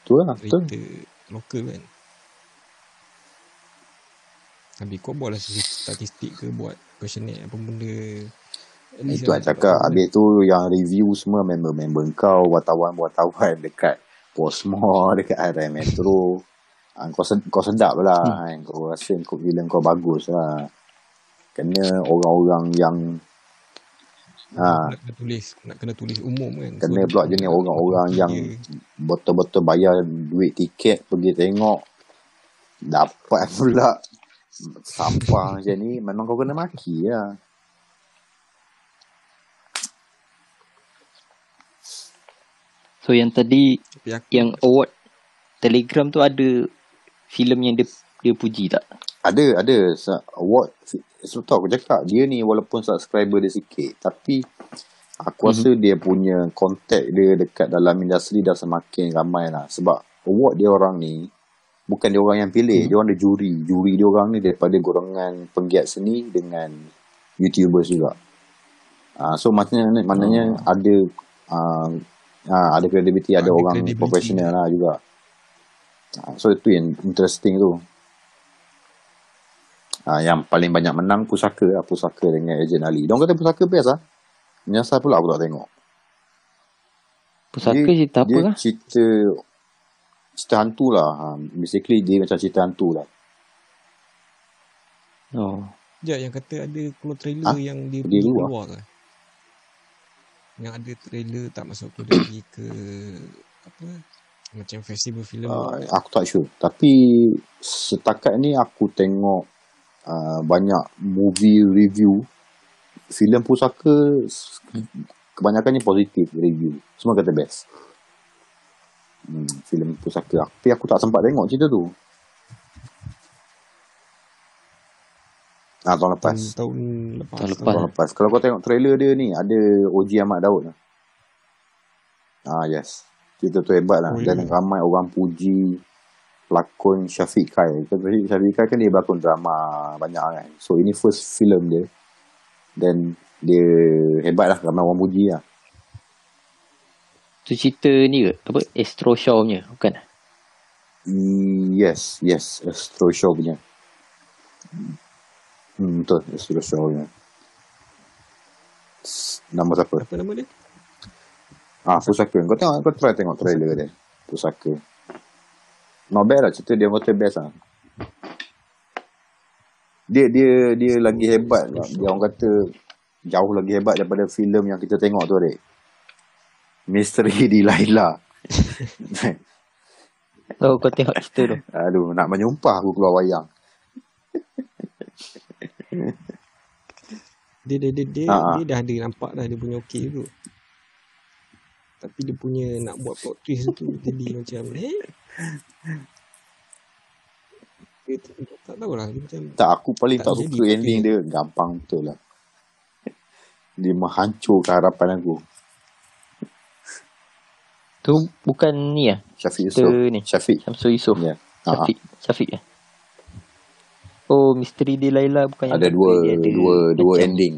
Tu lah, cerita lokal kan. Habis kau buatlah statistik ke buat questionnaire apa benda. Itu lah cakap. Habis tu yang review semua member-member kau, wartawan-wartawan dekat Postmore, dekat RM Metro. Ha, kau, sed- kau sedap lah. Hmm. Kan? Kau rasa kau filem kau bagus lah. Kena orang-orang yang ha, nak kena tulis nak kena tulis umum kan. kena So, pula jenis orang-orang yang dia- betul-betul bayar duit tiket pergi tengok. Dapat pula sampah macam ni. Memang kau kena maki lah. So yang tadi yang award Telegram tu ada filem yang dia dia puji tak? Ada, ada. Award. Sebab tu aku cakap, dia ni walaupun subscriber dia sikit, tapi aku rasa dia punya contact dia dekat dalam industri dah semakin ramai lah. Sebab award dia orang ni, bukan dia orang yang pilih dia orang ada juri. Juri dia orang ni daripada golongan penggiat seni dengan YouTubers juga. Uh, so maknanya maknanya ada uh, uh, ada credibility ada, Ada orang profesional lah juga. Uh, so itu yang interesting tu uh, yang paling banyak menang Pusaka lah Pusaka dengan Agent Ali dia orang kata Pusaka best lah menyasar pula aku tak tengok Pusaka dia, cerita apa dia lah? cerita cerita hantu lah ha, basically dia macam cerita hantu lah Oh. Sekejap yang kata ada keluar trailer Ha? yang dia Dia pergi luar. keluar ke? Yang ada trailer tak masuk ke lagi ke apa macam festival filem uh, aku tak sure tapi setakat ni aku tengok uh, banyak movie review. Filem pusaka kebanyakannya positif review. Semua kata best. Hmm, filem pusaka. Tapi aku tak sempat tengok cerita tu. Ah, tahun lepas. Tahun, tahun lepas. Tahun lepas. tahun lepas. Kalau kau tengok trailer dia ni ada OG Ahmad Daud lah. ah yes. Cerita tu hebat lah. Oh, dan ya. ramai orang puji pelakon Syafiq Kai Kan Syafiq Kai kan dia berlakon drama banyak kan so ini first film dia dan dia hebat lah ramai orang puji lah Tu cerita ni ke? Apa? Astro Show punya? Bukan? Mm, yes yes Astro Show punya hmm, betul Astro Show punya nama siapa Apa nama dia? Ah, Pusaka. Kau tengok, kau try tengok trailer dia. Pusaka. Not bad lah cerita dia kata best lah. Dia dia dia lagi hebat lah. Dia orang kata jauh lagi hebat daripada filem yang kita tengok tu adik. Misteri di Laila. Oh, kau tengok cerita tu. Aduh, nak menyumpah aku keluar wayang. Dia dia dia, dia, ha. dia dah ada nampak dah dia punya okey tu. Tapi dia punya nak buat plot twist tu jadi macam eh dia tak, tahulah dia macam Tak, aku paling Tak tak, jadi, suka tapi- ending dia. Gampang betul lah. Dia menghancurkan harapan aku. Tu bukan ni lah. Syafiq Yusof. ni. Syafiq. Syamsul Yusof. Ya. Ha, ha. Syafiq. Syafiq eh? Oh, Misteri di Laila bukan yang Ada kata dua dia dua dua macam- ending.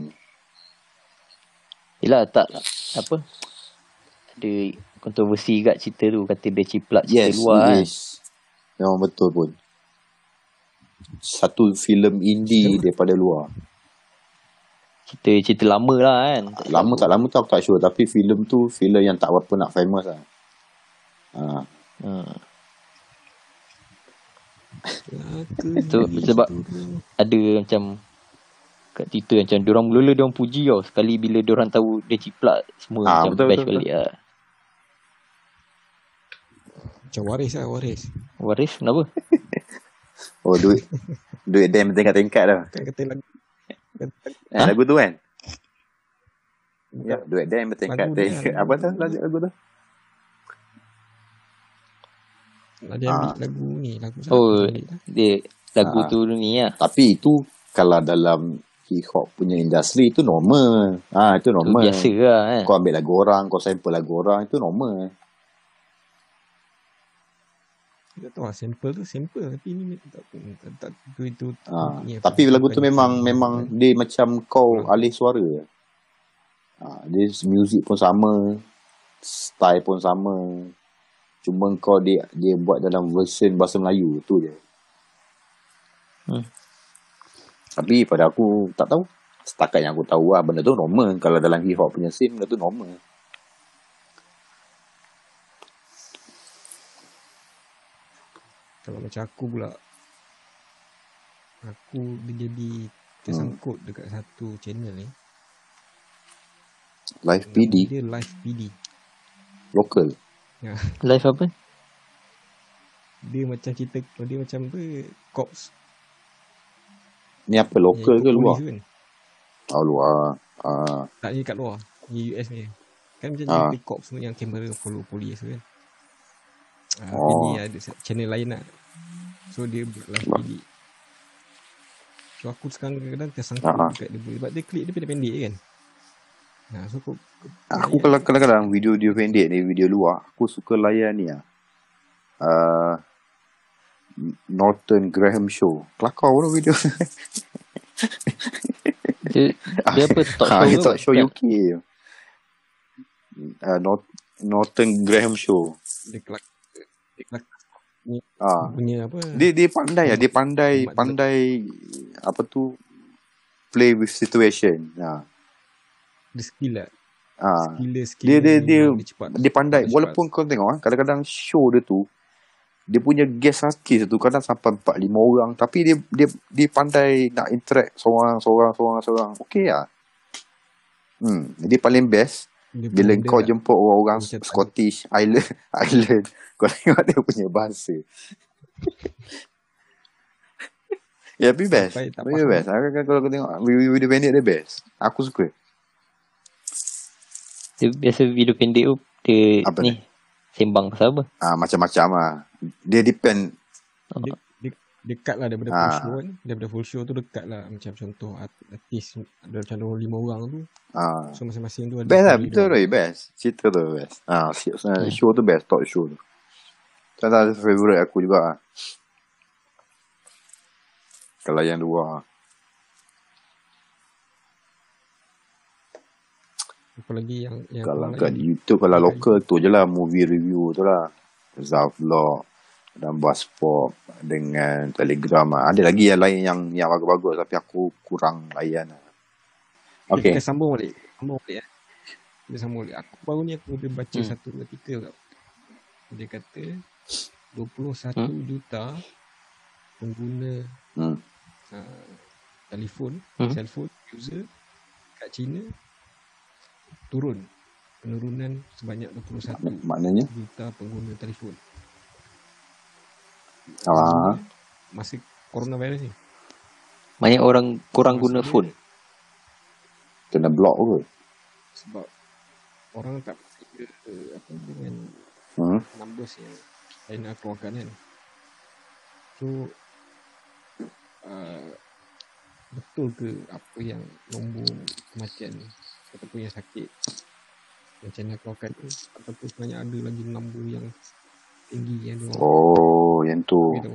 Yelah tak apa ada kontroversi kat cerita tu kata dia ciplak cerita Yes, luar kan. it is. Memang betul pun. Satu filem indie daripada luar. Cerita cerita lama lah kan. Lama tak lama tu aku tak sure. Tapi filem tu filem yang tak berapa nak famous lah. Ha. Hmm. Laka Tu sebab ada macam kat Twitter macam diorang mula-mula diorang puji tau. Sekali bila diorang tahu dia ciplak semua Ah, macam betul, bash betul, balik lah. Macam waris lah waris. Waris kenapa? Oh duit. duit dem tingkat-tingkat dah. Kata lagu Eh, lagu tu kan? Ya, duit dem Lagu tingkat-tingkat. dia. Apa tu lagu, lagu tu? ada ambil Ah. lagu ni lagu Oh, lah. dia lagu Ah. tu ni lah. Tapi itu kalau dalam hip hop punya industri itu normal. Ah itu Tu normal. biasa lah kan. Kau ambil lagu orang, kau sample lagu orang itu normal. Tak tahu lah sample tu sample tapi ni tak tak, tak tu itu Ha, ni apa, tapi lagu tu memang memang dia macam kau Hmm. alih suara. Ha, dia music pun sama, style pun sama. Cuma kau dia dia buat dalam version bahasa Melayu tu je. Hmm. Tapi pada aku tak tahu. Setakat yang aku tahu lah benda tu normal. Kalau dalam hip hop punya scene benda tu normal. Kalau macam aku pula aku dia jadi tersangkut dekat satu channel ni Live PD, dia live PD local. Live apa? dia macam cerita dia macam apa cops Ni apa local ke yang ikut luar? kan. Oh luar. Ah, tak ni kat luar ni US ni kan macam Ah. cerita cops semua yang kamera follow polis tu kan Ah, Oh. tapi ni ada channel lain lah so dia buat live. PD so aku sekarang kadang-kadang tersangkut Ah, ah. dekat dia sebab dia klip dia pendek-pendek kan Nah, so aku, Aku kalau kadang-kadang video-video pendek ni, video luar, aku suka layan ni lah. Uh, Norton Graham Show. Kelakar tu video. Dia, dia apa talk ha, show dia ke? talk show Bukan. UK. Uh, Nort, Norton Graham Show. Dia kelak dia kelak Ah, punya apa? dia dia pandai ya, dia pandai Mat- pandai apa tu play with situation. Ha. dia skill lah. Ha. Skill dia skill Dia- dia- dia- dia cepat. Dia pandai Cepat. walaupun kau tengok ah, kadang-kadang show dia tu dia punya guest artist tu kadang sampai 4 5 orang tapi dia dia dia pandai nak interact seorang seorang seorang seorang. Okey ah. Hmm, jadi paling best Dia bila kau dia jemput orang-orang Macam tak- Scottish Island Island kau tengok dia punya bahasa. ya, tapi best. Tapi faham. best. Aku kan kalau kau tengok video-video pendek dia best. Aku suka. Dia biasa video pendek tu dia Apa ni sembang pasal apa? Ah macam-macam ah. Dia depend dia, dekat lah daripada Ah. full show kan. Daripada full show tu dekat lah. Macam contoh art- artis ada macam 25 orang tu. ah So masing-masing tu ada Best lah, betul. Roy, best. Cerita tu best. Ah, si- Hmm. show tu best, talk show tu. Salah satu favourite aku juga ah. Kalau yang dua ah. Apa lagi yang yang Kalau kat lain? YouTube kalau local tu je lah movie review tu lah. Zaf Vlog dan Pop dengan Telegram ah. Ada lagi yang lain yang yang bagus-bagus tapi aku kurang layan lah. Okay. Kita sambung balik. Sambung balik eh. Kita sambung balik. Aku baru ni aku ada baca Hmm. satu artikel kat. Dia kata 21 Hmm. juta pengguna Hmm. uh, telefon, Hmm. cellphone user kat China turun. Penurunan sebanyak 21 Mak- Maknanya juta pengguna telefon. Ah, Masa coronavirus ni. Banyak orang kurang guna Maksudnya, phone. kena block ke? Sebab orang tak percaya uh, apa dengan Hmm. numbers yang China keluarkan kan. So uh, betul ke apa yang nombor kematian ataupun yang sakit yang China keluarkan tu ataupun sebenarnya ada lagi nombor yang tinggi yang orang Oh, yang tu. gitu.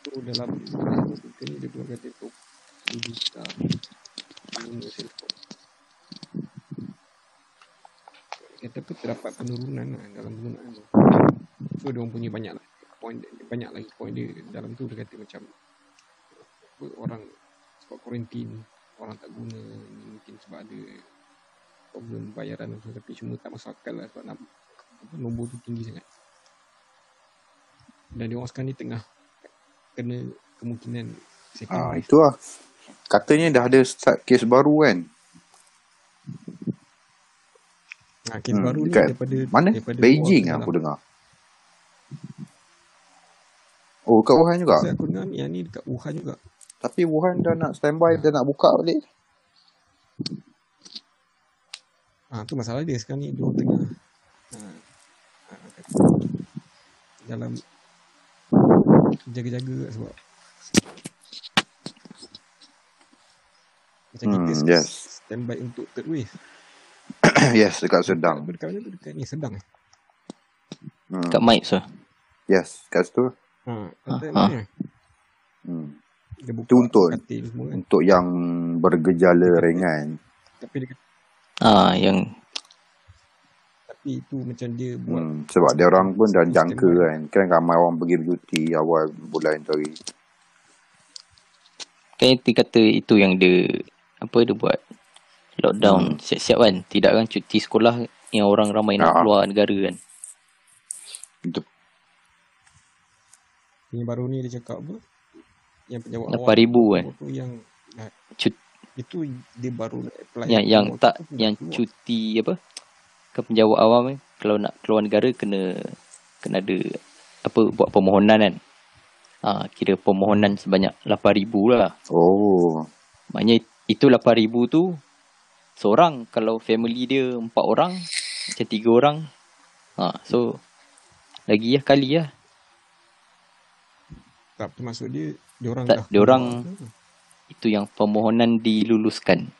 So dalam kita ni dia kata tu 1 juta. Kata pun terdapat penurunan lah dalam penggunaan tu. So dia orang punya banyak lah point banyak lagi point dia dalam tu dia kata macam orang sebab quarantine orang tak guna mungkin sebab ada problem bayaran tu tapi cuma tak masuk akal lah sebab nak, nombor tu tinggi sangat dan dia orang sekarang ni tengah kena kemungkinan Ah, itu lah. Katanya dah ada start kes baru kan. ha, kes Hmm, baru ni daripada Mana? daripada Beijing lah aku dengar. Oh, kat Wuhan juga. Pasal aku dengar ni yang ni dekat Wuhan juga Tapi Wuhan dah nak standby, dah nak buka balik. Ha, tu masalah dia sekarang ni orang tengah ha, ha, kata, dalam jaga-jaga kat sebab macam Hmm, kita yes. standby untuk third wave yes, dekat Sedang. dekat mana tu dekat ni sedang eh Hmm. Kat mic so. Yes, kat situ. ha, Ha, mana Hmm. dia buka Tu untuk katil semua kan untuk yang bergejala ringan. tapi dia kata Ah yang tapi itu macam dia buat Hmm. Sebab dia orang pun dah jangka kan. Kan ramai orang pergi bercuti awal bulan tu hari. kan dia kata itu yang dia apa dia buat lockdown Hmm. siap-siap kan. Tidak kan cuti sekolah yang orang ramai nak Ah. keluar negara kan. Itu yang baru ni dia cakap apa yang penjawab 8,000 kan. tu yang nah, Cut- itu dia baru nak apply yang yang tak yang keluar. cuti apa ke penjawat awam kan kalau nak keluar negara kena kena ada apa buat permohonan kan ha, kira permohonan sebanyak 8000 lah oh. maknanya itu 8000 tu seorang kalau family dia empat orang macam tiga orang ha, so lagi lah kali lah tak termasuk dia dia orang Tak, dah dia orang. Itu yang permohonan diluluskan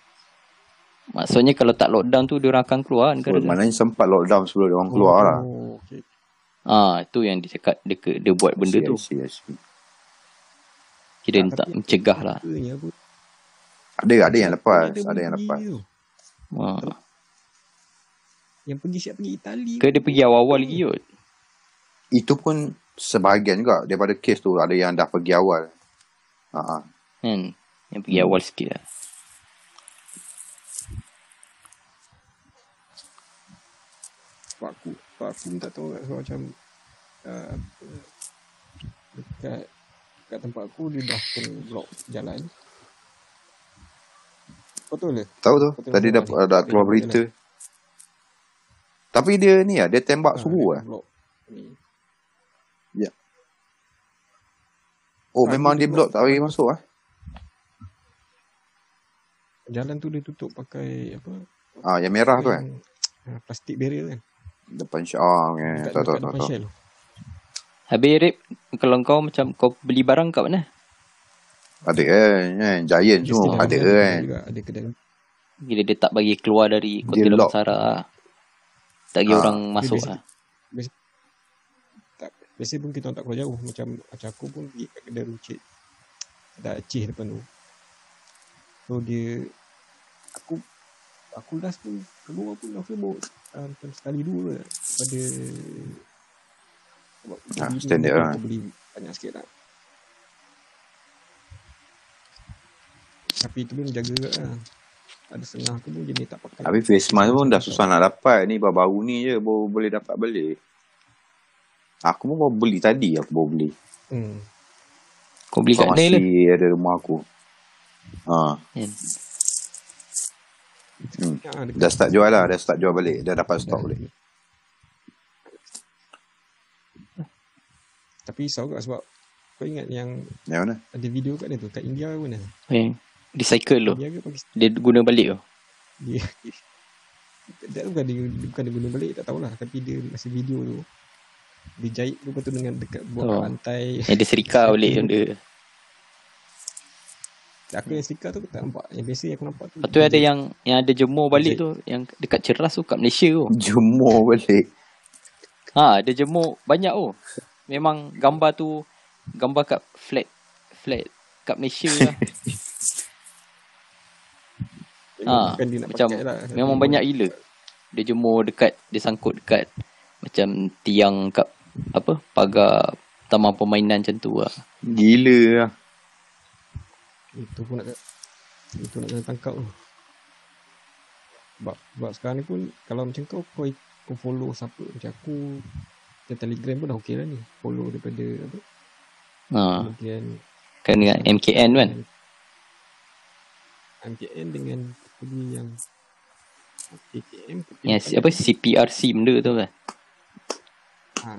maksudnya kalau tak lockdown tu dia orang akan keluar So, negara maknanya sempat lockdown sebelum dia orang keluar lah. oh, okay. Ah, tu yang dia cakap dia, dia buat benda tu. see, I see. Kira Tak, mencegah lah. Ada, ada yang lepas. ada Ada yang lepas. tu? Ah. Yang pergi siap pergi Itali. Ke dia pergi awal-awal lagi kot. Itu pun sebahagian juga daripada kes tu. Ada yang dah pergi awal. Ha, Kan? Yang pergi awal sikit lah. Sebab aku, sebab aku pun tak tahu kat sebab macam uh, dekat dekat tempat aku dia dah kena blok jalan. Betul ke? tahu tu. Tadi dah, betul. dah keluar berita. Tapi dia ni lah. Dia tembak Ah, suruh lah. Blok ni. Oh, Ah, memang dia blok tak bagi masuk lah. Jalan tu dia tutup pakai apa? Ah, yang merah tu kan. ah, plastik barrier kan. Depan Syah. Eh, Dekat, tahu, tahu, dekat tahu. Habis Rip, kalau kau macam kau beli barang kat mana? Ada kan. Eh, Giant Dia semua. Ada ada kan. juga, Ada kedai. Bila dia tak bagi keluar dari kota. Damansara lah. Tak bagi Ah, orang dia masuk biasa- lah. Tak, biasa pun kita tak keluar jauh. Macam macam aku pun pergi kat kedai runcit. Ada Aceh depan tu. So dia aku aku last pun keluar pun dah sibuk uh, macam sekali dua je pada sebab Ah, beli ni standard aku lah. beli banyak sikit lah. Tapi itu pun jaga juga lah. Ada setengah tu pun jenis tak pakai. Habis face mask pun dah susah nak dapat. Ni baru-baru ni je baru boleh dapat beli. Aku pun baru beli tadi aku baru beli. Hmm. Kau beli kat mana lah? Ada rumah aku. Ha, Kan? Hmm. Ya, dekat Dah start jual lah. Dah start jual balik. Dah dapat dah. stok balik. Tapi risau juga sebab kau ingat yang Yang mana? ada video kat dia tu kat India ke mana? Eh, recycle tu. Dia guna balik tu. Dia dia bukan dia bukan dia guna balik tak tahulah tapi dia masa video tu dia jahit tu lepas tu dengan dekat buat kat Oh. lantai Yang dia serika balik dia. aku yang stiker tu aku tak nampak yang biasa yang aku nampak tu Lepas tu ada yang yang ada jemur balik tu yang dekat ceras tu kat Malaysia tu. Jemur balik. Ha, dia jemur banyak tu. Memang gambar tu gambar kat flat flat kat Malaysia lah. ha, macam lah Memang banyak gila. Dia jemur dekat dia sangkut dekat macam tiang kat apa pagar taman permainan macam tu lah. Gila lah. Itu pun nak itu nak kena tangkap tu. Sebab, sebab sekarang ni pun kalau macam kau kau, kau follow siapa? Macam aku macam telegram pun dah okey lah ni. Follow daripada apa? Ha, kemudian kan dengan MKN kan. MKN dengan pergi yang KKM Yang apa CPRC benda tu kan. ha,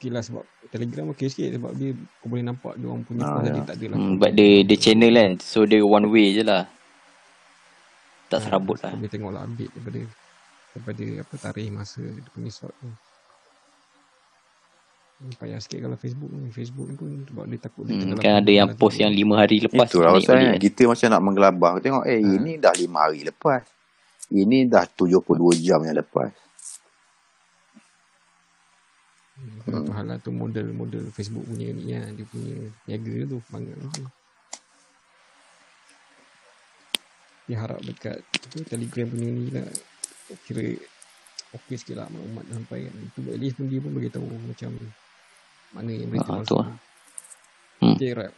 Okey lah sebab Telegram okey sikit sebab dia kau boleh nampak dia orang punya Ah, ah, ya. dia tak ada lah. Hmm, but dia dia channel kan. So dia one way je lah. Tak serabut lah. Boleh tengok lah update daripada daripada apa tarikh masa dia punya shot tu. Payah sikit kalau Facebook ni. Facebook ni pun sebab dia takut dia Hmm, kan ada yang post yang lima hari lepas Itulah naik pasal kan. Kita macam nak menggelabah. Tengok eh Ha. ini dah 5 hari lepas. Ini dah 72 jam yang lepas. Hmm, hal lah tu model-model Facebook punya ni lah. Dia punya niaga tu. Bangga tu. Dia harap dekat apa, Telegram punya ni lah. Kira okey sikit lah maklumat sampai kan. Itu at least pun dia pun beritahu macam mana yang berita Ah, palsu. tu lah. Hmm. Okay, right.